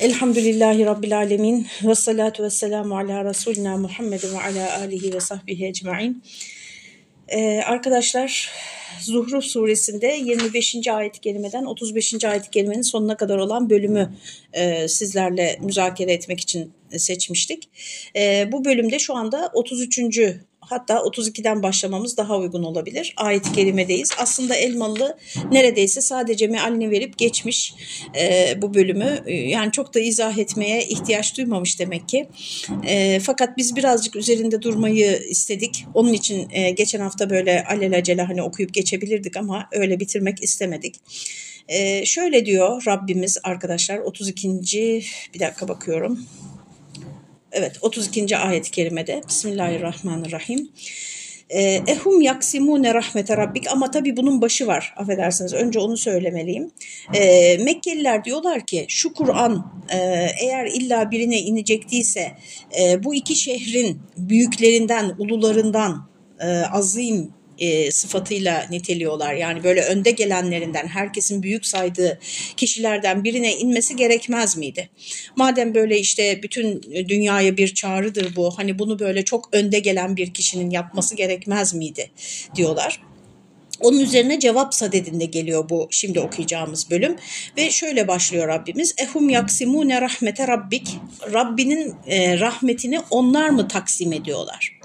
Elhamdülillahi Rabbil Alemin ve salatu ve selamu ala Resulina Muhammed ve ala alihi ve sahbihi ecma'in. Ee, arkadaşlar Zuhruf suresinde 25. ayet-i kerimeden 35. ayet-i kerimenin sonuna kadar olan bölümü e, sizlerle müzakere etmek için seçmiştik. E, bu bölümde şu anda 33. Hatta 32'den başlamamız daha uygun olabilir. Ayet-i kerimedeyiz. Aslında Elmalı neredeyse sadece mealini verip geçmiş e, bu bölümü. E, yani çok da izah etmeye ihtiyaç duymamış demek ki. E, fakat biz birazcık üzerinde durmayı istedik. Onun için e, geçen hafta böyle alelacele hani okuyup geçebilirdik ama öyle bitirmek istemedik. E, şöyle diyor Rabbimiz arkadaşlar 32. bir dakika bakıyorum. Evet 32. ayet-i kerimede Bismillahirrahmanirrahim. Ee, Ehum yaksimune rahmete rabbik ama tabii bunun başı var affedersiniz önce onu söylemeliyim. Ee, Mekkeliler diyorlar ki şu Kur'an e, eğer illa birine inecektiyse e, bu iki şehrin büyüklerinden ulularından e, azim e, sıfatıyla niteliyorlar. Yani böyle önde gelenlerinden, herkesin büyük saydığı kişilerden birine inmesi gerekmez miydi? Madem böyle işte bütün dünyaya bir çağrıdır bu, hani bunu böyle çok önde gelen bir kişinin yapması gerekmez miydi diyorlar. Onun üzerine cevap sadedinde geliyor bu şimdi okuyacağımız bölüm ve şöyle başlıyor Rabbimiz. Ehum yaksimune rahmete rabbik. Rabbinin rahmetini onlar mı taksim ediyorlar?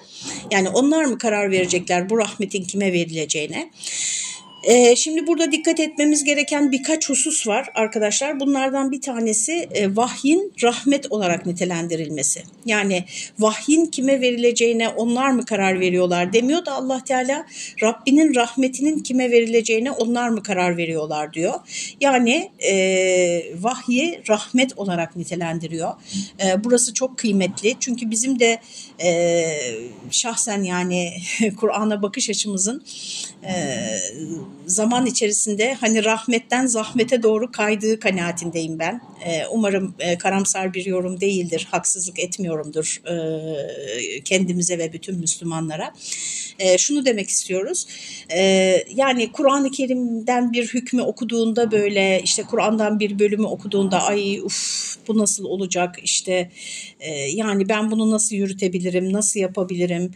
Yani onlar mı karar verecekler bu rahmetin kime verileceğine? Ee, şimdi burada dikkat etmemiz gereken birkaç husus var arkadaşlar. Bunlardan bir tanesi e, vahyin rahmet olarak nitelendirilmesi. Yani vahyin kime verileceğine onlar mı karar veriyorlar demiyor da Allah Teala Rabbinin rahmetinin kime verileceğine onlar mı karar veriyorlar diyor. Yani e, vahyi rahmet olarak nitelendiriyor. E, burası çok kıymetli çünkü bizim de e, şahsen yani Kur'an'a bakış açımızın zaman içerisinde hani rahmetten zahmete doğru kaydığı kanaatindeyim ben. E, umarım e, karamsar bir yorum değildir, haksızlık etmiyorumdur e, kendimize ve bütün Müslümanlara. E, şunu demek istiyoruz, e, yani Kur'an-ı Kerim'den bir hükmü okuduğunda böyle işte Kur'an'dan bir bölümü okuduğunda ay uf bu nasıl olacak işte e, yani ben bunu nasıl yürütebilirim, nasıl yapabilirim,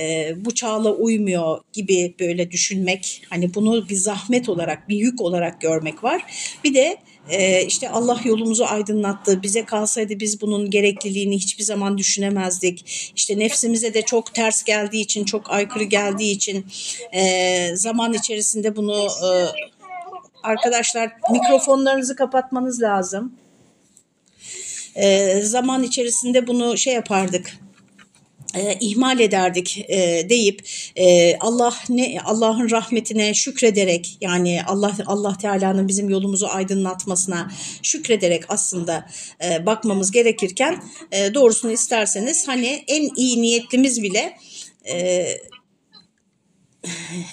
e, bu çağla uymuyor gibi böyle düşünmek hani bunu bir zahmet olarak, bir yük olarak görmek var. Bir de e, işte Allah yolumuzu aydınlattı. Bize kalsaydı biz bunun gerekliliğini hiçbir zaman düşünemezdik. İşte nefsimize de çok ters geldiği için, çok aykırı geldiği için e, zaman içerisinde bunu e, arkadaşlar mikrofonlarınızı kapatmanız lazım. E, zaman içerisinde bunu şey yapardık e, ihmal ederdik e, deyip e, Allah ne Allah'ın rahmetine şükrederek yani Allah Allah Teala'nın bizim yolumuzu aydınlatmasına şükrederek aslında e, bakmamız gerekirken e, doğrusunu isterseniz hani en iyi niyetlimiz bile e,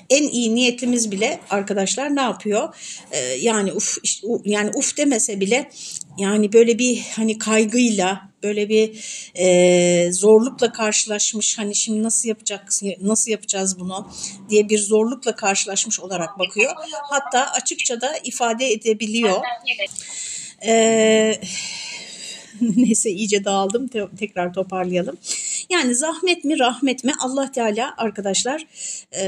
en iyi niyetlimiz bile arkadaşlar ne yapıyor? Ee, yani uf yani uf demese bile yani böyle bir hani kaygıyla böyle bir e, zorlukla karşılaşmış hani şimdi nasıl yapacak nasıl yapacağız bunu diye bir zorlukla karşılaşmış olarak bakıyor. Hatta açıkça da ifade edebiliyor. Eee neyse iyice dağıldım tekrar toparlayalım. Yani zahmet mi rahmet mi Allah Teala arkadaşlar e,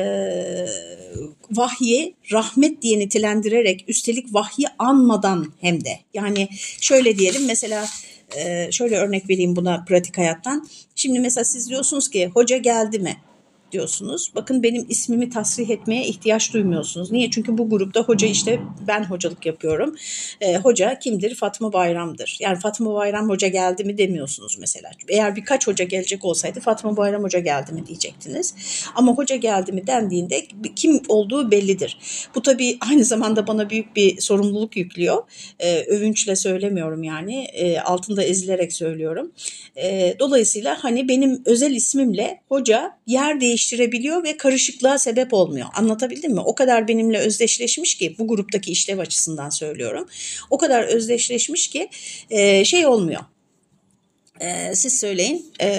vahyi rahmet diye nitelendirerek üstelik vahyi anmadan hem de yani şöyle diyelim mesela e, şöyle örnek vereyim buna pratik hayattan. Şimdi mesela siz diyorsunuz ki hoca geldi mi? Diyorsunuz. Bakın benim ismimi tasrih etmeye ihtiyaç duymuyorsunuz. Niye? Çünkü bu grupta hoca işte ben hocalık yapıyorum. E, hoca kimdir? Fatma Bayram'dır. Yani Fatma Bayram hoca geldi mi demiyorsunuz mesela. Eğer birkaç hoca gelecek olsaydı Fatma Bayram hoca geldi mi diyecektiniz. Ama hoca geldi mi dendiğinde kim olduğu bellidir. Bu tabii aynı zamanda bana büyük bir sorumluluk yüklüyor. E, övünçle söylemiyorum yani. E, altında ezilerek söylüyorum. E, dolayısıyla hani benim özel ismimle hoca yer değiş değiştirebiliyor ve karışıklığa sebep olmuyor. Anlatabildim mi? O kadar benimle özdeşleşmiş ki bu gruptaki işlev açısından söylüyorum. O kadar özdeşleşmiş ki e, şey olmuyor Ee, siz söyleyin. Ee,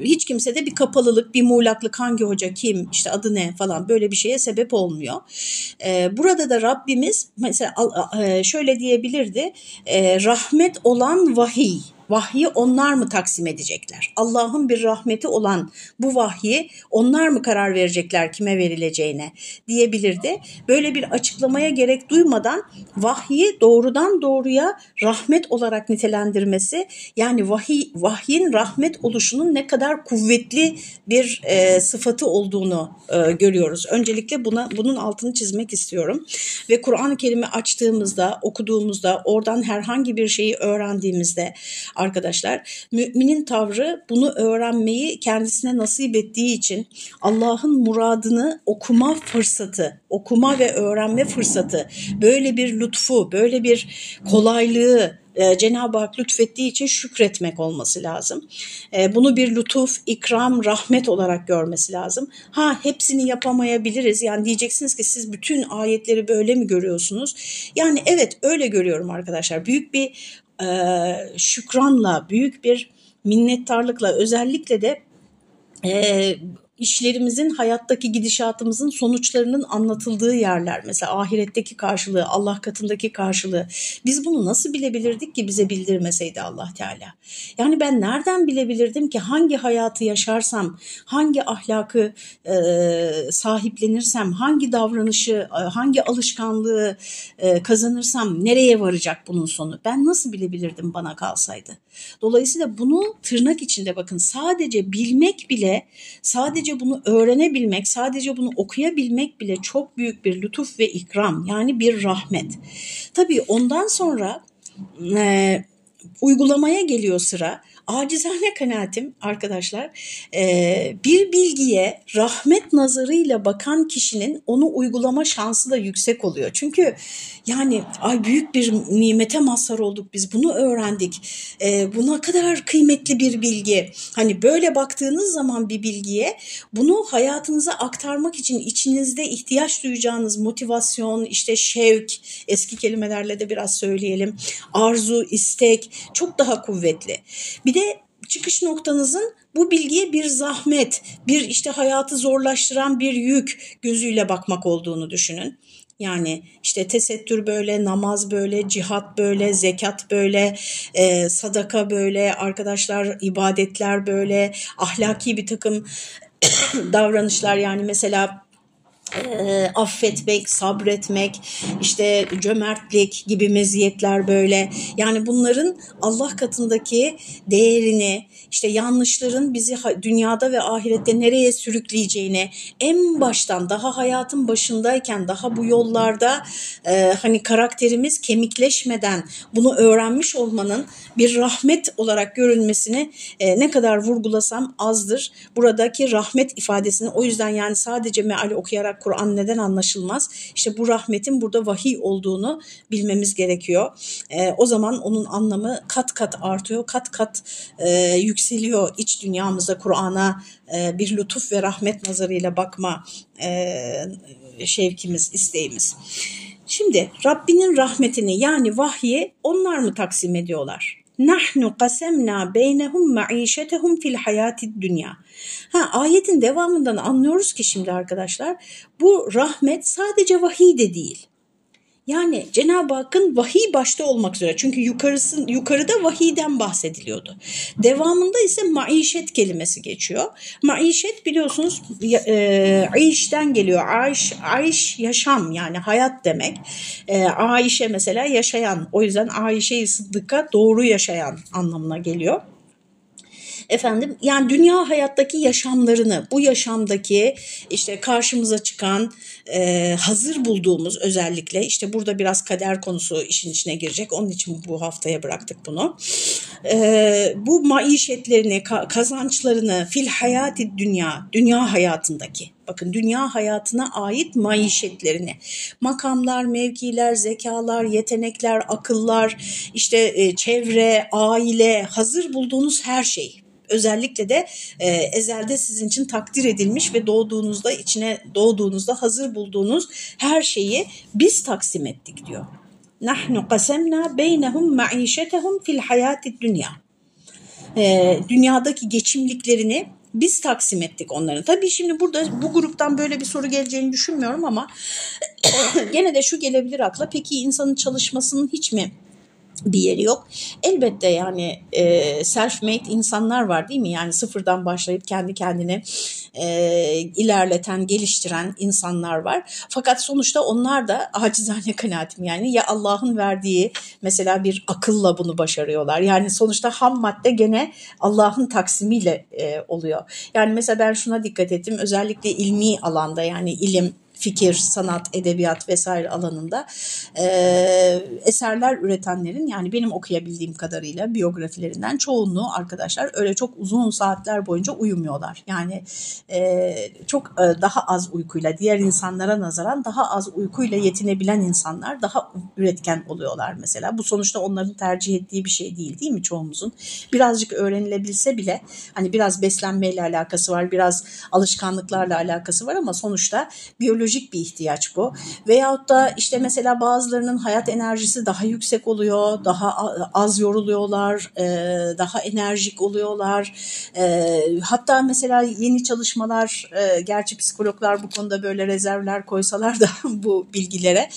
hiç kimse de bir kapalılık, bir muğlaklık hangi hoca kim, işte adı ne falan böyle bir şeye sebep olmuyor. Ee, burada da Rabbimiz mesela e, şöyle diyebilirdi. E, rahmet olan vahiy vahyi onlar mı taksim edecekler? Allah'ın bir rahmeti olan bu vahyi onlar mı karar verecekler kime verileceğine diyebilirdi. Böyle bir açıklamaya gerek duymadan vahyi doğrudan doğruya rahmet olarak nitelendirmesi yani vahiy, vahyin rahmet oluşunun ne kadar kuvvetli bir e, sıfatı olduğunu e, görüyoruz. Öncelikle buna bunun altını çizmek istiyorum. Ve Kur'an-ı Kerim'i açtığımızda, okuduğumuzda, oradan herhangi bir şeyi öğrendiğimizde arkadaşlar. Müminin tavrı bunu öğrenmeyi kendisine nasip ettiği için Allah'ın muradını okuma fırsatı, okuma ve öğrenme fırsatı, böyle bir lütfu, böyle bir kolaylığı e, Cenab-ı Hak lütfettiği için şükretmek olması lazım. E, bunu bir lütuf, ikram, rahmet olarak görmesi lazım. Ha hepsini yapamayabiliriz. Yani diyeceksiniz ki siz bütün ayetleri böyle mi görüyorsunuz? Yani evet öyle görüyorum arkadaşlar. Büyük bir e, şükranla, büyük bir minnettarlıkla özellikle de e, işlerimizin, hayattaki gidişatımızın sonuçlarının anlatıldığı yerler. Mesela ahiretteki karşılığı, Allah katındaki karşılığı. Biz bunu nasıl bilebilirdik ki bize bildirmeseydi Allah Teala? Yani ben nereden bilebilirdim ki hangi hayatı yaşarsam, hangi ahlakı e, sahiplenirsem, hangi davranışı, e, hangi alışkanlığı e, kazanırsam nereye varacak bunun sonu? Ben nasıl bilebilirdim bana kalsaydı? Dolayısıyla bunu tırnak içinde bakın sadece bilmek bile, sadece sadece bunu öğrenebilmek, sadece bunu okuyabilmek bile çok büyük bir lütuf ve ikram yani bir rahmet. Tabii ondan sonra e, uygulamaya geliyor sıra acizane kanaatim arkadaşlar e, bir bilgiye rahmet nazarıyla bakan kişinin onu uygulama şansı da yüksek oluyor. Çünkü yani ay büyük bir nimete mazhar olduk biz bunu öğrendik. E, bu ne kadar kıymetli bir bilgi. Hani böyle baktığınız zaman bir bilgiye bunu hayatınıza aktarmak için içinizde ihtiyaç duyacağınız motivasyon, işte şevk, eski kelimelerle de biraz söyleyelim, arzu, istek çok daha kuvvetli. Bir de çıkış noktanızın bu bilgiye bir zahmet, bir işte hayatı zorlaştıran bir yük gözüyle bakmak olduğunu düşünün. Yani işte tesettür böyle, namaz böyle, cihat böyle, zekat böyle, e, sadaka böyle, arkadaşlar ibadetler böyle, ahlaki bir takım davranışlar yani mesela affetmek, sabretmek, işte cömertlik gibi meziyetler böyle. Yani bunların Allah katındaki değerini, işte yanlışların bizi dünyada ve ahirette nereye sürükleyeceğini en baştan daha hayatın başındayken daha bu yollarda e, hani karakterimiz kemikleşmeden bunu öğrenmiş olmanın bir rahmet olarak görülmesini e, ne kadar vurgulasam azdır. Buradaki rahmet ifadesini o yüzden yani sadece meali okuyarak Kur'an neden anlaşılmaz? İşte bu rahmetin burada vahiy olduğunu bilmemiz gerekiyor. E, o zaman onun anlamı kat kat artıyor, kat kat e, yükseliyor iç dünyamızda Kur'an'a e, bir lütuf ve rahmet nazarıyla bakma e, şevkimiz, isteğimiz. Şimdi Rabbinin rahmetini yani vahyi onlar mı taksim ediyorlar? Nahnu qasemna beynehum maişetehum fil hayati dünya. Ha ayetin devamından anlıyoruz ki şimdi arkadaşlar bu rahmet sadece vahiy de değil. Yani Cenab-ı Hakk'ın vahiy başta olmak üzere çünkü yukarısı, yukarıda vahiyden bahsediliyordu. Devamında ise maişet kelimesi geçiyor. Maişet biliyorsunuz e, işten geliyor. Aiş, aiş yaşam yani hayat demek. E, Aişe mesela yaşayan o yüzden Aişe-i Sıddık'a doğru yaşayan anlamına geliyor efendim yani dünya hayattaki yaşamlarını bu yaşamdaki işte karşımıza çıkan e, hazır bulduğumuz özellikle işte burada biraz kader konusu işin içine girecek onun için bu haftaya bıraktık bunu. E, bu maişetlerini kazançlarını fil hayati dünya dünya hayatındaki bakın dünya hayatına ait maişetlerini makamlar, mevkiler, zekalar, yetenekler, akıllar, işte e, çevre, aile, hazır bulduğunuz her şey özellikle de e, ezelde sizin için takdir edilmiş ve doğduğunuzda içine doğduğunuzda hazır bulduğunuz her şeyi biz taksim ettik diyor. Nahnu qasemna beynehum maişetehum fil hayati dünya. e, dünyadaki geçimliklerini biz taksim ettik onların. Tabii şimdi burada bu gruptan böyle bir soru geleceğini düşünmüyorum ama gene de şu gelebilir akla. Peki insanın çalışmasının hiç mi bir yeri yok. Elbette yani e, self-made insanlar var değil mi? Yani sıfırdan başlayıp kendi kendine e, ilerleten, geliştiren insanlar var. Fakat sonuçta onlar da acizane kanaatim yani ya Allah'ın verdiği mesela bir akılla bunu başarıyorlar. Yani sonuçta ham madde gene Allah'ın taksimiyle e, oluyor. Yani mesela ben şuna dikkat ettim özellikle ilmi alanda yani ilim, fikir, sanat, edebiyat vesaire alanında e, eserler üretenlerin yani benim okuyabildiğim kadarıyla biyografilerinden çoğunluğu arkadaşlar öyle çok uzun saatler boyunca uyumuyorlar. Yani e, çok e, daha az uykuyla diğer insanlara nazaran daha az uykuyla yetinebilen insanlar daha üretken oluyorlar mesela. Bu sonuçta onların tercih ettiği bir şey değil değil mi çoğumuzun? Birazcık öğrenilebilse bile hani biraz beslenmeyle alakası var, biraz alışkanlıklarla alakası var ama sonuçta biyoloji biyolojik bir ihtiyaç bu. Veyahut da işte mesela bazılarının hayat enerjisi daha yüksek oluyor, daha az yoruluyorlar, e, daha enerjik oluyorlar. E, hatta mesela yeni çalışmalar, e, gerçi psikologlar bu konuda böyle rezervler koysalar da bu bilgilere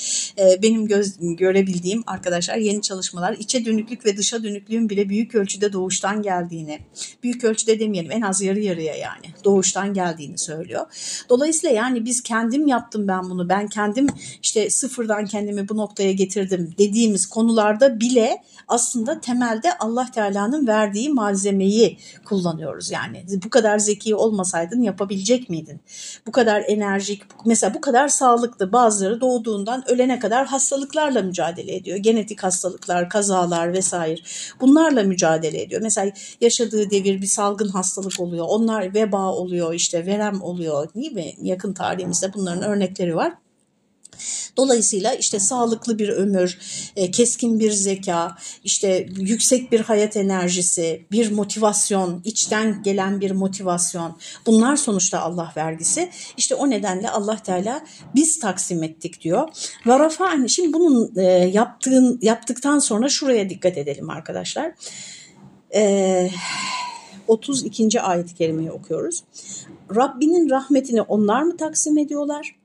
benim göz, görebildiğim arkadaşlar yeni çalışmalar içe dönüklük ve dışa dönüklüğün bile büyük ölçüde doğuştan geldiğini, büyük ölçüde demeyelim en az yarı yarıya yani doğuştan geldiğini söylüyor. Dolayısıyla yani biz kendim yap yaptım ben bunu ben kendim işte sıfırdan kendimi bu noktaya getirdim dediğimiz konularda bile aslında temelde Allah Teala'nın verdiği malzemeyi kullanıyoruz yani bu kadar zeki olmasaydın yapabilecek miydin? Bu kadar enerjik mesela bu kadar sağlıklı bazıları doğduğundan ölene kadar hastalıklarla mücadele ediyor. Genetik hastalıklar, kazalar vesaire bunlarla mücadele ediyor. Mesela yaşadığı devir bir salgın hastalık oluyor. Onlar veba oluyor işte verem oluyor değil mi? Yakın tarihimizde bunların örnekleri var. Dolayısıyla işte sağlıklı bir ömür, e, keskin bir zeka, işte yüksek bir hayat enerjisi, bir motivasyon, içten gelen bir motivasyon bunlar sonuçta Allah vergisi. İşte o nedenle Allah Teala biz taksim ettik diyor. Ve rafa'ni şimdi bunun e, yaptığın, yaptıktan sonra şuraya dikkat edelim arkadaşlar. Eee 32. ayet-i kerimeyi okuyoruz. Rabbinin rahmetini onlar mı taksim ediyorlar?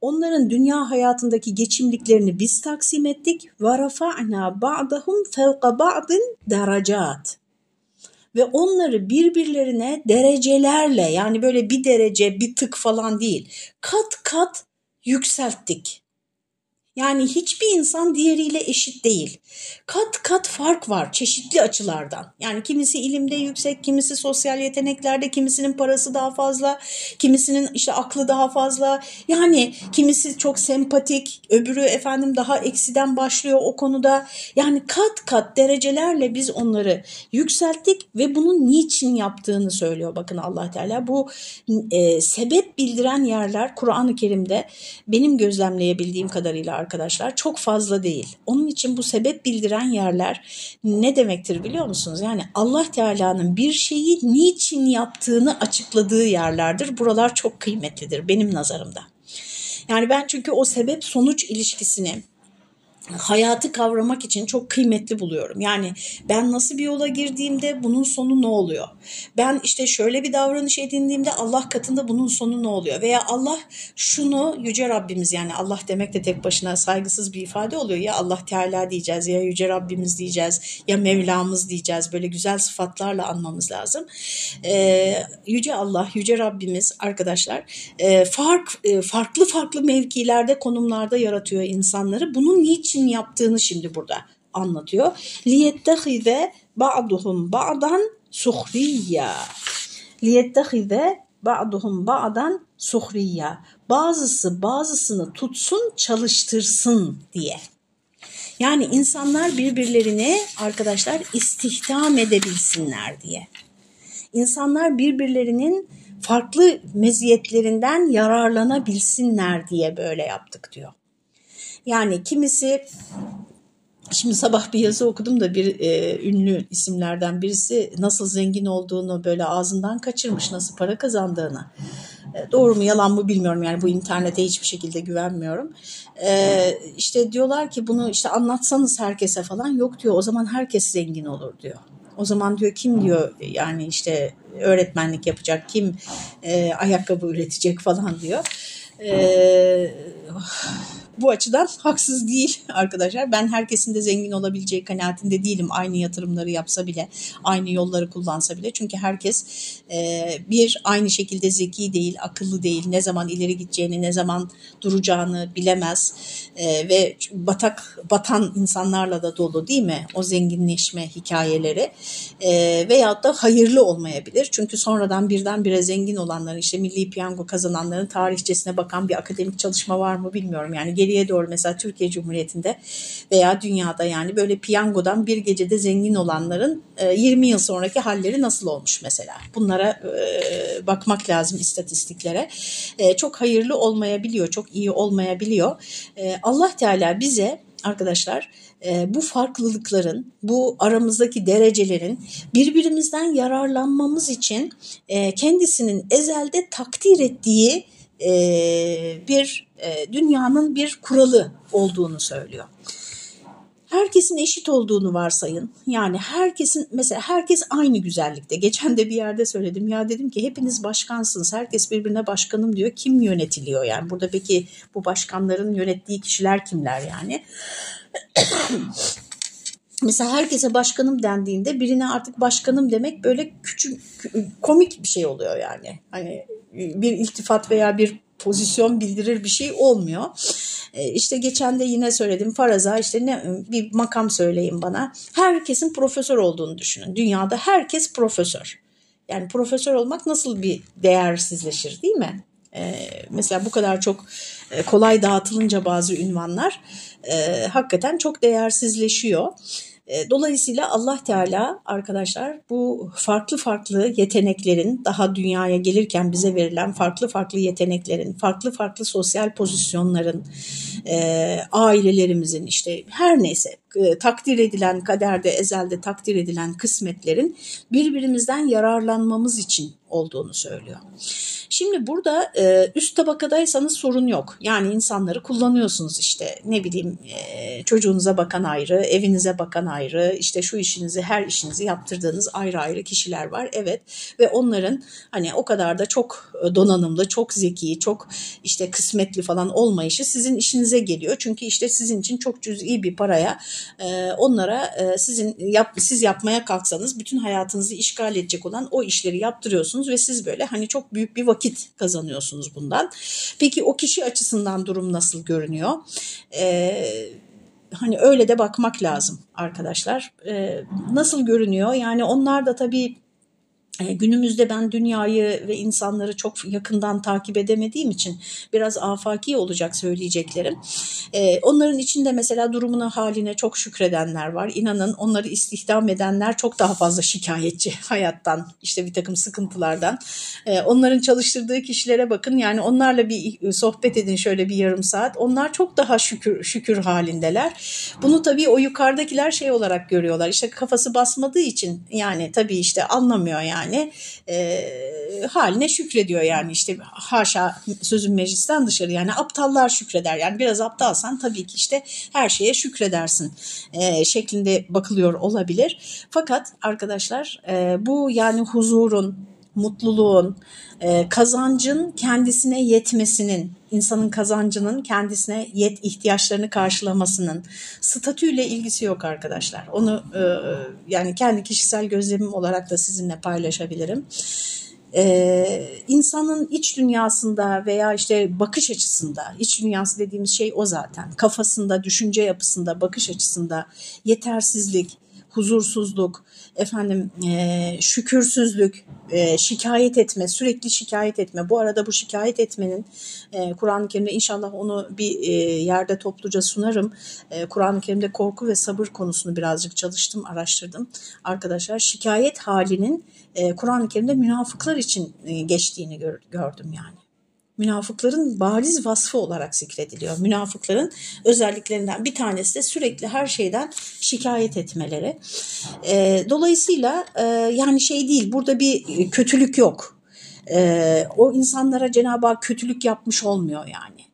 Onların dünya hayatındaki geçimliklerini biz taksim ettik. Rafa'na ba'dahum fevqa ba'din derecat. Ve onları birbirlerine derecelerle yani böyle bir derece bir tık falan değil kat kat yükselttik. Yani hiçbir insan diğeriyle eşit değil. Kat kat fark var çeşitli açılardan. Yani kimisi ilimde yüksek, kimisi sosyal yeteneklerde, kimisinin parası daha fazla, kimisinin işte aklı daha fazla. Yani kimisi çok sempatik, öbürü efendim daha eksiden başlıyor o konuda. Yani kat kat derecelerle biz onları yükselttik ve bunun niçin yaptığını söylüyor bakın Allah Teala. Bu e, sebep bildiren yerler Kur'an-ı Kerim'de benim gözlemleyebildiğim kadarıyla arkadaşlar çok fazla değil. Onun için bu sebep bildiren yerler ne demektir biliyor musunuz? Yani Allah Teala'nın bir şeyi niçin yaptığını açıkladığı yerlerdir. Buralar çok kıymetlidir benim nazarımda. Yani ben çünkü o sebep sonuç ilişkisini hayatı kavramak için çok kıymetli buluyorum. Yani ben nasıl bir yola girdiğimde bunun sonu ne oluyor? Ben işte şöyle bir davranış edindiğimde Allah katında bunun sonu ne oluyor? Veya Allah şunu yüce Rabbimiz yani Allah demek de tek başına saygısız bir ifade oluyor. Ya Allah Teala diyeceğiz ya yüce Rabbimiz diyeceğiz ya Mevlamız diyeceğiz. Böyle güzel sıfatlarla anmamız lazım. Ee, yüce Allah, yüce Rabbimiz arkadaşlar e, fark e, farklı farklı mevkilerde konumlarda yaratıyor insanları. Bunun niçin için yaptığını şimdi burada anlatıyor. Liyettehize ba'duhum ba'dan suhriya. Liyettehize ba'duhum ba'dan suhriya. Bazısı bazısını tutsun, çalıştırsın diye. Yani insanlar birbirlerini arkadaşlar istihdam edebilsinler diye. İnsanlar birbirlerinin farklı meziyetlerinden yararlanabilsinler diye böyle yaptık diyor. Yani kimisi Şimdi sabah bir yazı okudum da bir e, ünlü isimlerden birisi nasıl zengin olduğunu böyle ağzından kaçırmış, nasıl para kazandığını. E, doğru mu yalan mı bilmiyorum yani bu internete hiçbir şekilde güvenmiyorum. E, işte diyorlar ki bunu işte anlatsanız herkese falan yok diyor o zaman herkes zengin olur diyor. O zaman diyor kim diyor yani işte öğretmenlik yapacak, kim e, ayakkabı üretecek falan diyor. E, bu açıdan haksız değil arkadaşlar. Ben herkesin de zengin olabileceği kanaatinde değilim. Aynı yatırımları yapsa bile, aynı yolları kullansa bile. Çünkü herkes e, bir aynı şekilde zeki değil, akıllı değil. Ne zaman ileri gideceğini, ne zaman duracağını bilemez. E, ve batak batan insanlarla da dolu değil mi? O zenginleşme hikayeleri. E, veyahut da hayırlı olmayabilir. Çünkü sonradan birdenbire zengin olanların, işte milli piyango kazananların tarihçesine bakan bir akademik çalışma var mı bilmiyorum. Yani geriye doğru mesela Türkiye Cumhuriyeti'nde veya dünyada yani böyle piyangodan bir gecede zengin olanların 20 yıl sonraki halleri nasıl olmuş mesela. Bunlara bakmak lazım istatistiklere. Çok hayırlı olmayabiliyor, çok iyi olmayabiliyor. Allah Teala bize arkadaşlar bu farklılıkların, bu aramızdaki derecelerin birbirimizden yararlanmamız için kendisinin ezelde takdir ettiği bir dünyanın bir kuralı olduğunu söylüyor. Herkesin eşit olduğunu varsayın. Yani herkesin mesela herkes aynı güzellikte. Geçen de bir yerde söyledim. Ya dedim ki hepiniz başkansınız. Herkes birbirine başkanım diyor. Kim yönetiliyor yani? Burada peki bu başkanların yönettiği kişiler kimler yani? Mesela herkese başkanım dendiğinde birine artık başkanım demek böyle küçük komik bir şey oluyor yani. Hani bir iltifat veya bir pozisyon bildirir bir şey olmuyor. E, işte geçen de yine söyledim faraza işte ne bir makam söyleyin bana. Herkesin profesör olduğunu düşünün. Dünyada herkes profesör. Yani profesör olmak nasıl bir değersizleşir değil mi? Ee, mesela bu kadar çok e, kolay dağıtılınca bazı ünvanlar e, hakikaten çok değersizleşiyor. E, dolayısıyla Allah Teala arkadaşlar bu farklı farklı yeteneklerin daha dünyaya gelirken bize verilen farklı farklı yeteneklerin, farklı farklı sosyal pozisyonların, ailelerimizin işte her neyse e, takdir edilen kaderde, ezelde takdir edilen kısmetlerin birbirimizden yararlanmamız için olduğunu söylüyor. Şimdi burada e, üst tabakadaysanız sorun yok. Yani insanları kullanıyorsunuz işte ne bileyim e, çocuğunuza bakan ayrı, evinize bakan ayrı, işte şu işinizi her işinizi yaptırdığınız ayrı ayrı kişiler var. Evet ve onların hani o kadar da çok donanımlı, çok zeki, çok işte kısmetli falan olmayışı sizin işinize geliyor. Çünkü işte sizin için çok cüz'i bir paraya e, onlara e, sizin yap, siz yapmaya kalksanız bütün hayatınızı işgal edecek olan o işleri yaptırıyorsunuz ve siz böyle hani çok büyük bir vakit kazanıyorsunuz bundan. Peki o kişi açısından durum nasıl görünüyor? Ee, hani öyle de bakmak lazım arkadaşlar. Ee, nasıl görünüyor? Yani onlar da tabii günümüzde ben dünyayı ve insanları çok yakından takip edemediğim için biraz afaki olacak söyleyeceklerim. E, onların içinde mesela durumuna haline çok şükredenler var. İnanın onları istihdam edenler çok daha fazla şikayetçi hayattan, işte bir takım sıkıntılardan. E, onların çalıştırdığı kişilere bakın yani onlarla bir sohbet edin şöyle bir yarım saat. Onlar çok daha şükür şükür halindeler. Bunu tabii o yukarıdakiler şey olarak görüyorlar. İşte kafası basmadığı için yani tabii işte anlamıyor yani yani e, haline şükrediyor yani işte haşa sözün meclisten dışarı yani aptallar şükreder yani biraz aptalsan tabii ki işte her şeye şükredersin e, şeklinde bakılıyor olabilir. Fakat arkadaşlar e, bu yani huzurun, mutluluğun, e, kazancın kendisine yetmesinin, insanın kazancının kendisine yet ihtiyaçlarını karşılamasının statüyle ilgisi yok arkadaşlar. Onu e, yani kendi kişisel gözlemim olarak da sizinle paylaşabilirim. Ee, insanın iç dünyasında veya işte bakış açısında, iç dünyası dediğimiz şey o zaten. Kafasında, düşünce yapısında, bakış açısında yetersizlik, huzursuzluk, efendim e, şükürsüzlük, e, şikayet etme, sürekli şikayet etme. Bu arada bu şikayet etmenin e, Kur'an-ı Kerim'de inşallah onu bir e, yerde topluca sunarım. E, Kur'an-ı Kerim'de korku ve sabır konusunu birazcık çalıştım, araştırdım. Arkadaşlar şikayet halinin e, Kur'an-ı Kerim'de münafıklar için e, geçtiğini gör, gördüm yani münafıkların bariz vasfı olarak zikrediliyor. Münafıkların özelliklerinden bir tanesi de sürekli her şeyden şikayet etmeleri. E, dolayısıyla e, yani şey değil burada bir kötülük yok. E, o insanlara Cenab-ı Hak kötülük yapmış olmuyor yani.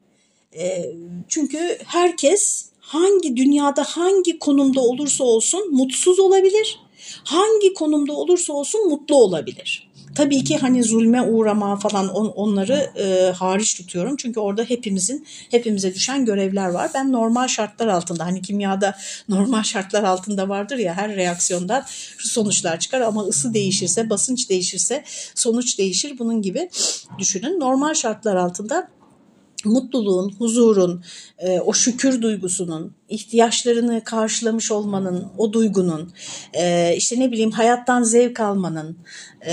E, çünkü herkes hangi dünyada hangi konumda olursa olsun mutsuz olabilir hangi konumda olursa olsun mutlu olabilir. Tabii ki hani zulme uğrama falan on, onları e, hariç tutuyorum. Çünkü orada hepimizin hepimize düşen görevler var. Ben normal şartlar altında hani kimyada normal şartlar altında vardır ya her reaksiyondan sonuçlar çıkar ama ısı değişirse, basınç değişirse sonuç değişir. Bunun gibi düşünün. Normal şartlar altında mutluluğun, huzurun, e, o şükür duygusunun, ihtiyaçlarını karşılamış olmanın, o duygunun, e, işte ne bileyim hayattan zevk almanın, e,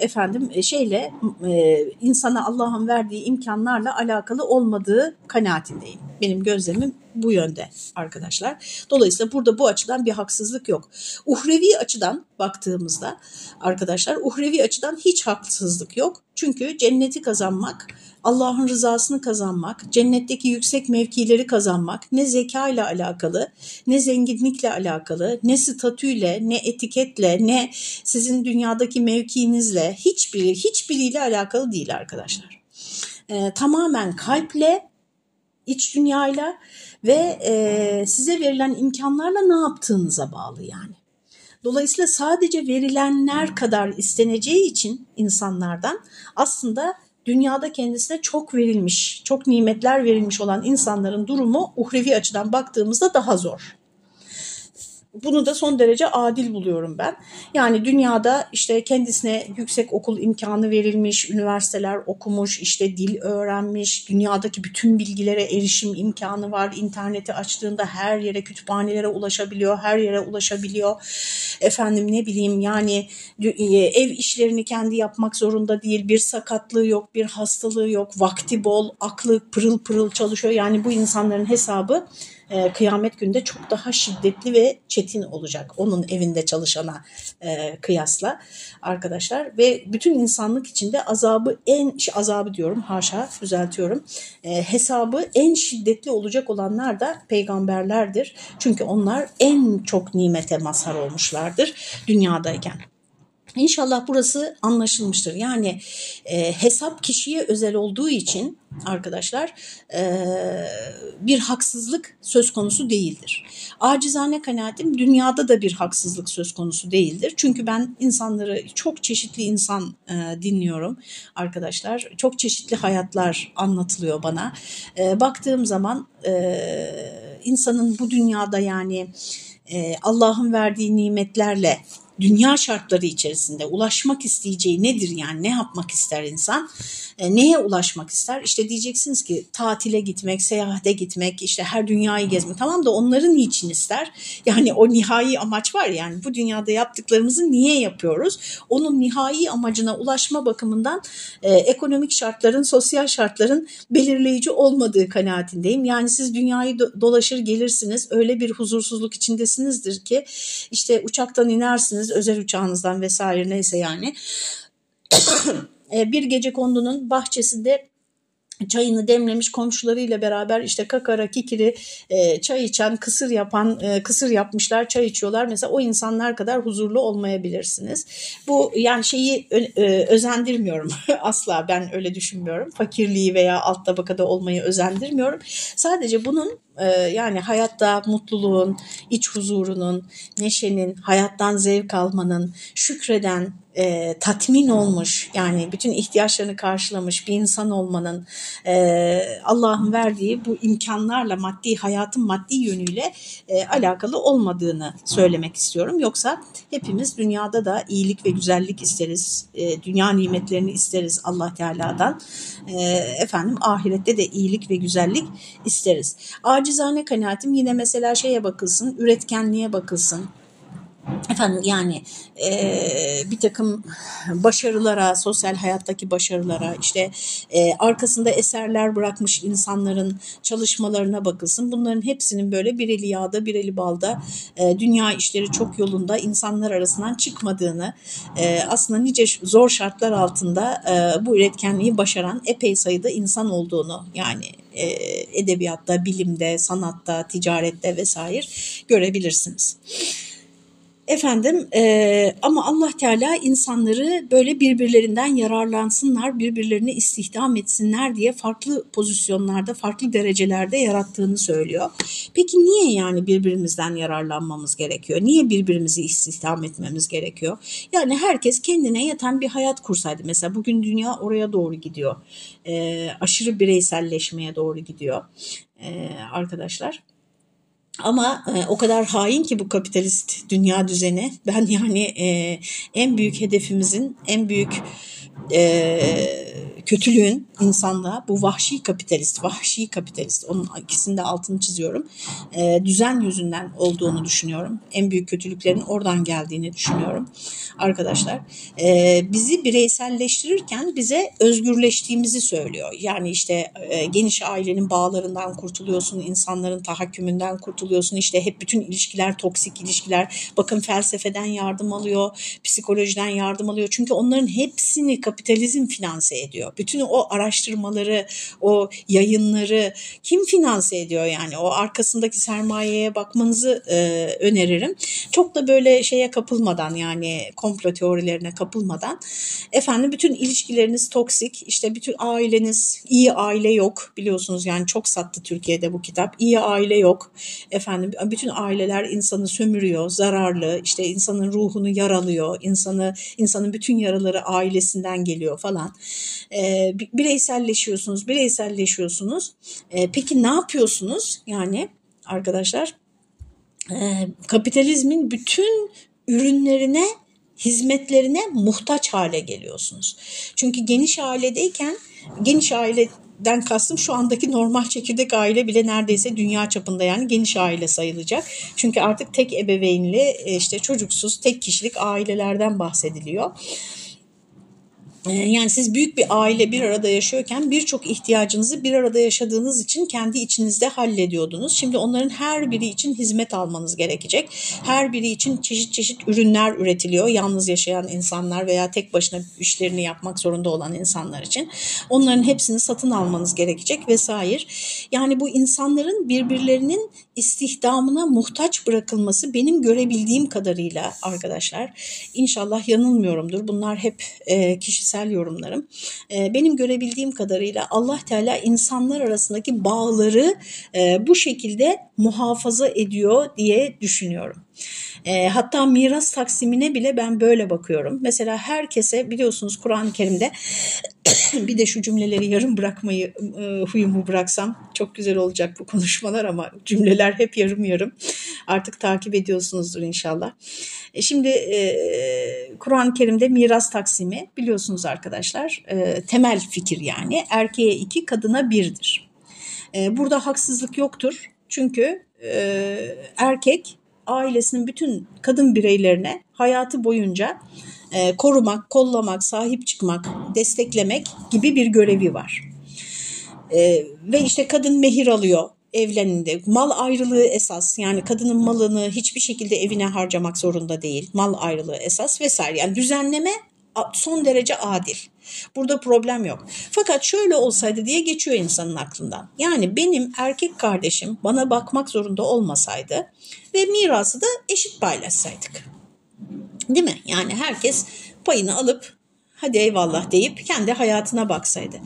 efendim e, şeyle e, insana Allah'ın verdiği imkanlarla alakalı olmadığı kanaatindeyim. Benim gözlemim bu yönde arkadaşlar. Dolayısıyla burada bu açıdan bir haksızlık yok. Uhrevi açıdan baktığımızda arkadaşlar uhrevi açıdan hiç haksızlık yok. Çünkü cenneti kazanmak, Allah'ın rızasını kazanmak, cennetteki yüksek mevkileri kazanmak ne zeka ile alakalı, ne zenginlikle alakalı, ne statüyle, ne etiketle, ne sizin dünyadaki mevkiinizle hiçbiri hiçbiriyle alakalı değil arkadaşlar. Ee, tamamen kalple, iç dünyayla ve e, size verilen imkanlarla ne yaptığınıza bağlı yani. Dolayısıyla sadece verilenler kadar isteneceği için insanlardan aslında dünyada kendisine çok verilmiş, çok nimetler verilmiş olan insanların durumu uhrevi açıdan baktığımızda daha zor bunu da son derece adil buluyorum ben. Yani dünyada işte kendisine yüksek okul imkanı verilmiş, üniversiteler okumuş, işte dil öğrenmiş, dünyadaki bütün bilgilere erişim imkanı var. İnterneti açtığında her yere, kütüphanelere ulaşabiliyor, her yere ulaşabiliyor. Efendim ne bileyim yani e, ev işlerini kendi yapmak zorunda değil, bir sakatlığı yok, bir hastalığı yok, vakti bol, aklı pırıl pırıl çalışıyor. Yani bu insanların hesabı e, kıyamet günde çok daha şiddetli ve çetin olacak onun evinde çalışana e, kıyasla arkadaşlar. Ve bütün insanlık içinde azabı en azabı diyorum haşa düzeltiyorum. E, hesabı en şiddetli olacak olanlar da peygamberlerdir. Çünkü onlar en çok nimete mazhar olmuşlardır dünyadayken. İnşallah burası anlaşılmıştır. Yani e, hesap kişiye özel olduğu için arkadaşlar e, bir haksızlık söz konusu değildir. Acizane kanaatim dünyada da bir haksızlık söz konusu değildir. Çünkü ben insanları çok çeşitli insan e, dinliyorum arkadaşlar. Çok çeşitli hayatlar anlatılıyor bana. E, baktığım zaman e, insanın bu dünyada yani e, Allah'ın verdiği nimetlerle dünya şartları içerisinde ulaşmak isteyeceği nedir yani ne yapmak ister insan? E, neye ulaşmak ister? İşte diyeceksiniz ki tatile gitmek, seyahate gitmek, işte her dünyayı gezmek. Tamam da onların niçin ister? Yani o nihai amaç var yani bu dünyada yaptıklarımızı niye yapıyoruz? Onun nihai amacına ulaşma bakımından e, ekonomik şartların, sosyal şartların belirleyici olmadığı kanaatindeyim. Yani siz dünyayı do dolaşır gelirsiniz öyle bir huzursuzluk içindesinizdir ki işte uçaktan inersiniz özel uçağınızdan vesaire neyse yani. E, bir gece kondunun bahçesinde çayını demlemiş komşularıyla beraber işte kakara kikiri e, çay içen kısır yapan e, kısır yapmışlar çay içiyorlar. Mesela o insanlar kadar huzurlu olmayabilirsiniz. Bu yani şeyi özendirmiyorum. Asla ben öyle düşünmüyorum. Fakirliği veya alt tabakada olmayı özendirmiyorum. Sadece bunun yani hayatta mutluluğun iç huzurunun neşenin hayattan zevk almanın şükreden e, tatmin olmuş yani bütün ihtiyaçlarını karşılamış bir insan olmanın e, Allah'ın verdiği bu imkanlarla maddi hayatın maddi yönüyle e, alakalı olmadığını söylemek istiyorum. Yoksa hepimiz dünyada da iyilik ve güzellik isteriz. E, dünya nimetlerini isteriz Allah Teala'dan. E, efendim ahirette de iyilik ve güzellik isteriz. Acizane kanaatim yine mesela şeye bakılsın, üretkenliğe bakılsın efendim yani e, bir takım başarılara, sosyal hayattaki başarılara, işte e, arkasında eserler bırakmış insanların çalışmalarına bakılsın. Bunların hepsinin böyle bir eli yağda bir eli balda e, dünya işleri çok yolunda insanlar arasından çıkmadığını, e, aslında nice zor şartlar altında e, bu üretkenliği başaran epey sayıda insan olduğunu yani e, edebiyatta, bilimde, sanatta, ticarette vesaire görebilirsiniz. Efendim e, ama Allah Teala insanları böyle birbirlerinden yararlansınlar, birbirlerini istihdam etsinler diye farklı pozisyonlarda, farklı derecelerde yarattığını söylüyor. Peki niye yani birbirimizden yararlanmamız gerekiyor? Niye birbirimizi istihdam etmemiz gerekiyor? Yani herkes kendine yeten bir hayat kursaydı. Mesela bugün dünya oraya doğru gidiyor. E, aşırı bireyselleşmeye doğru gidiyor e, arkadaşlar. Ama e, o kadar hain ki bu kapitalist dünya düzeni. Ben yani e, en büyük hedefimizin, en büyük e, kötülüğün insanlığa bu vahşi kapitalist, vahşi kapitalist onun ikisinde altını çiziyorum. E, düzen yüzünden olduğunu düşünüyorum. En büyük kötülüklerin oradan geldiğini düşünüyorum arkadaşlar. E, bizi bireyselleştirirken bize özgürleştiğimizi söylüyor. Yani işte e, geniş ailenin bağlarından kurtuluyorsun, insanların tahakkümünden kurtuluyorsun. İşte hep bütün ilişkiler toksik ilişkiler. Bakın felsefeden yardım alıyor, psikolojiden yardım alıyor. Çünkü onların hepsini kapitalizm finanse ediyor. Bütün o araştırmaları, o yayınları kim finanse ediyor yani? O arkasındaki sermayeye bakmanızı e, öneririm. Çok da böyle şeye kapılmadan yani komplo teorilerine kapılmadan efendim bütün ilişkileriniz toksik. İşte bütün aileniz iyi aile yok biliyorsunuz yani çok sattı Türkiye'de bu kitap. İyi aile yok. Efendim bütün aileler insanı sömürüyor, zararlı. işte insanın ruhunu yaralıyor. insanı insanın bütün yaraları ailesinden geliyor falan. E, bireyselleşiyorsunuz, bireyselleşiyorsunuz. E, peki ne yapıyorsunuz? Yani arkadaşlar e, kapitalizmin bütün ürünlerine hizmetlerine muhtaç hale geliyorsunuz. Çünkü geniş ailedeyken geniş aileden kastım şu andaki normal çekirdek aile bile neredeyse dünya çapında yani geniş aile sayılacak. Çünkü artık tek ebeveynli işte çocuksuz tek kişilik ailelerden bahsediliyor. Ee, yani siz büyük bir aile bir arada yaşıyorken birçok ihtiyacınızı bir arada yaşadığınız için kendi içinizde hallediyordunuz. Şimdi onların her biri için hizmet almanız gerekecek. Her biri için çeşit çeşit ürünler üretiliyor. Yalnız yaşayan insanlar veya tek başına işlerini yapmak zorunda olan insanlar için. Onların hepsini satın almanız gerekecek vesaire. Yani bu insanların birbirlerinin istihdamına muhtaç bırakılması benim görebildiğim kadarıyla arkadaşlar. İnşallah yanılmıyorumdur. Bunlar hep e, kişisel yorumlarım. E, benim görebildiğim kadarıyla Allah Teala insanlar arasındaki bağları e, bu şekilde muhafaza ediyor diye düşünüyorum. E, hatta miras taksimine bile ben böyle bakıyorum. Mesela herkese biliyorsunuz Kur'an-ı Kerim'de bir de şu cümleleri yarım bırakmayı e, huyumu bıraksam çok güzel olacak bu konuşmalar ama cümleler hep yarım yarım. Artık takip ediyorsunuzdur inşallah. E, şimdi e, Kur'an-ı Kerim'de miras taksimi biliyorsunuz arkadaşlar e, temel fikir yani erkeğe iki kadına birdir. E, burada haksızlık yoktur çünkü e, erkek ailesinin bütün kadın bireylerine hayatı boyunca e, korumak, kollamak, sahip çıkmak, desteklemek gibi bir görevi var. E, ve işte kadın mehir alıyor evleninde. Mal ayrılığı esas yani kadının malını hiçbir şekilde evine harcamak zorunda değil. Mal ayrılığı esas vesaire. Yani düzenleme son derece adil. Burada problem yok. Fakat şöyle olsaydı diye geçiyor insanın aklından. Yani benim erkek kardeşim bana bakmak zorunda olmasaydı ve mirası da eşit paylaşsaydık. Değil mi? Yani herkes payını alıp hadi eyvallah deyip kendi hayatına baksaydı.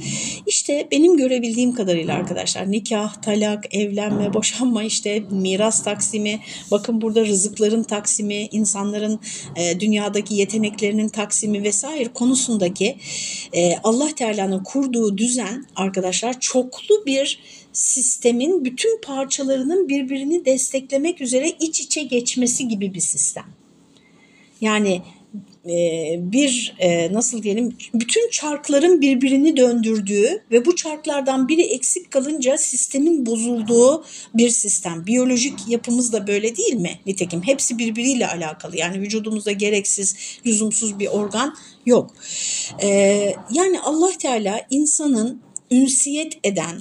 İşte benim görebildiğim kadarıyla arkadaşlar nikah, talak, evlenme, boşanma işte miras taksimi, bakın burada rızıkların taksimi, insanların e, dünyadaki yeteneklerinin taksimi vesaire konusundaki e, Allah Teala'nın kurduğu düzen arkadaşlar çoklu bir sistemin bütün parçalarının birbirini desteklemek üzere iç içe geçmesi gibi bir sistem. Yani bir e, nasıl diyelim bütün çarkların birbirini döndürdüğü ve bu çarklardan biri eksik kalınca sistemin bozulduğu bir sistem. Biyolojik yapımız da böyle değil mi? Nitekim hepsi birbiriyle alakalı. Yani vücudumuzda gereksiz, lüzumsuz bir organ yok. E, yani Allah Teala insanın ünsiyet eden,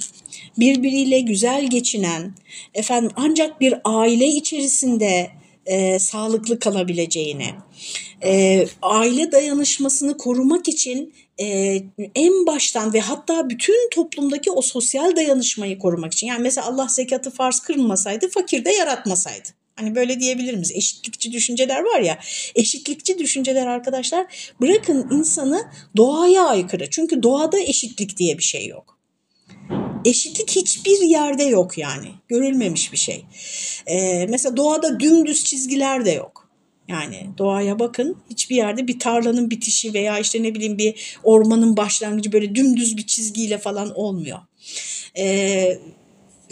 birbiriyle güzel geçinen, efendim ancak bir aile içerisinde e, sağlıklı kalabileceğini, e, aile dayanışmasını korumak için e, en baştan ve hatta bütün toplumdaki o sosyal dayanışmayı korumak için. Yani mesela Allah zekatı farz kırmasaydı fakir de yaratmasaydı. Hani böyle diyebilir miyiz? Eşitlikçi düşünceler var ya. Eşitlikçi düşünceler arkadaşlar bırakın insanı doğaya aykırı. Çünkü doğada eşitlik diye bir şey yok. Eşitlik hiçbir yerde yok yani. Görülmemiş bir şey. Ee, mesela doğada dümdüz çizgiler de yok. Yani doğaya bakın hiçbir yerde bir tarlanın bitişi veya işte ne bileyim bir ormanın başlangıcı böyle dümdüz bir çizgiyle falan olmuyor. Ee,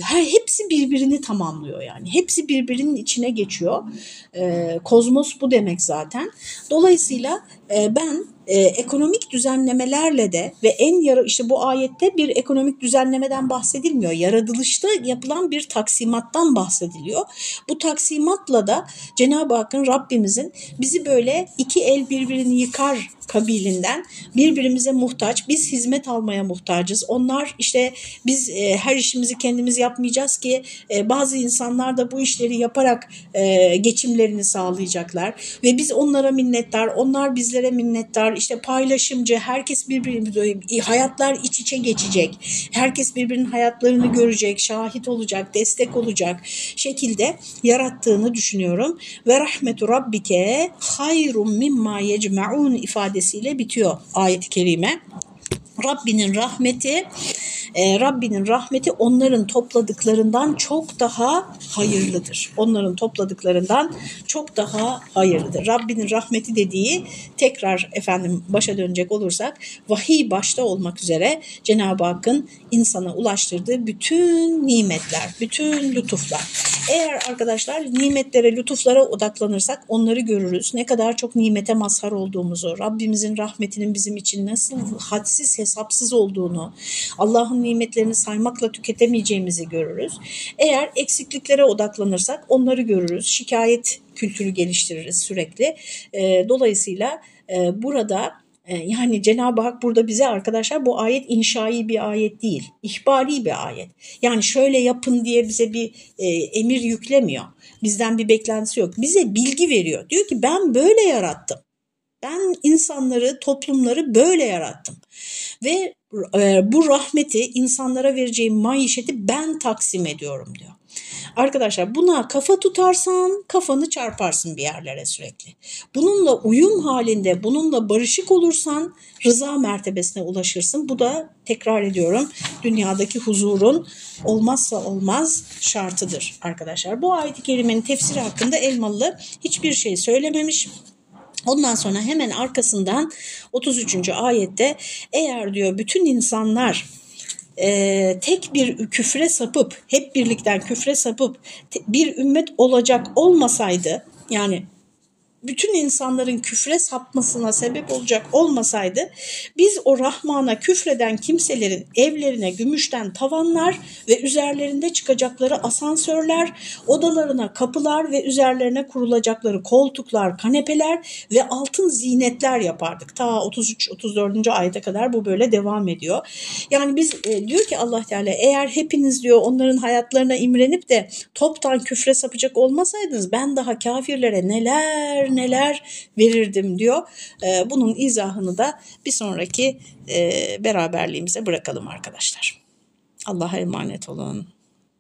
her hepsi birbirini tamamlıyor yani. Hepsi birbirinin içine geçiyor. Ee, kozmos bu demek zaten. Dolayısıyla e, ben e, ekonomik düzenlemelerle de ve en yara işte bu ayette bir ekonomik düzenlemeden bahsedilmiyor. Yaratılışta yapılan bir taksimattan bahsediliyor. Bu taksimatla da Cenab-ı Hakk'ın Rabbimizin bizi böyle iki el birbirini yıkar kabilinden birbirimize muhtaç. Biz hizmet almaya muhtacız. Onlar işte biz e, her işimizi kendimiz yapmayacağız ki e, bazı insanlar da bu işleri yaparak e, geçimlerini sağlayacaklar ve biz onlara minnettar, onlar bizlere minnettar. İşte paylaşımcı, herkes birbirini hayatlar iç içe geçecek. Herkes birbirinin hayatlarını görecek, şahit olacak, destek olacak şekilde yarattığını düşünüyorum. Ve rahmetu rabbike hayrun mimma yecmaun ifadesiyle bitiyor ayet-i kerime. Rabbinin rahmeti e, Rabbinin rahmeti onların topladıklarından çok daha hayırlıdır. Onların topladıklarından çok daha hayırlıdır. Rabbinin rahmeti dediği tekrar efendim başa dönecek olursak vahiy başta olmak üzere Cenab-ı Hakk'ın insana ulaştırdığı bütün nimetler, bütün lütuflar. Eğer arkadaşlar nimetlere, lütuflara odaklanırsak onları görürüz. Ne kadar çok nimete mazhar olduğumuzu, Rabbimizin rahmetinin bizim için nasıl hadsiz hesapsız olduğunu, Allah'ın nimetlerini saymakla tüketemeyeceğimizi görürüz. Eğer eksikliklere odaklanırsak onları görürüz. Şikayet kültürü geliştiririz sürekli. Dolayısıyla burada yani Cenab-ı Hak burada bize arkadaşlar bu ayet inşai bir ayet değil, ihbari bir ayet. Yani şöyle yapın diye bize bir e, emir yüklemiyor. Bizden bir beklentisi yok. Bize bilgi veriyor. Diyor ki ben böyle yarattım. Ben insanları, toplumları böyle yarattım. Ve e, bu rahmeti insanlara vereceğim maişeti ben taksim ediyorum diyor. Arkadaşlar buna kafa tutarsan kafanı çarparsın bir yerlere sürekli. Bununla uyum halinde, bununla barışık olursan rıza mertebesine ulaşırsın. Bu da tekrar ediyorum dünyadaki huzurun olmazsa olmaz şartıdır arkadaşlar. Bu ayet-i kerimenin tefsiri hakkında Elmalı hiçbir şey söylememiş. Ondan sonra hemen arkasından 33. ayette eğer diyor bütün insanlar e, tek bir küfre sapıp hep birlikten küfre sapıp bir ümmet olacak olmasaydı yani bütün insanların küfre sapmasına sebep olacak olmasaydı biz o Rahman'a küfreden kimselerin evlerine gümüşten tavanlar ve üzerlerinde çıkacakları asansörler, odalarına kapılar ve üzerlerine kurulacakları koltuklar, kanepeler ve altın zinetler yapardık. Ta 33-34. ayete kadar bu böyle devam ediyor. Yani biz e, diyor ki Allah Teala eğer hepiniz diyor onların hayatlarına imrenip de toptan küfre sapacak olmasaydınız ben daha kafirlere neler neler verirdim diyor. E, bunun izahını da bir sonraki e, beraberliğimize bırakalım arkadaşlar. Allah'a emanet olun.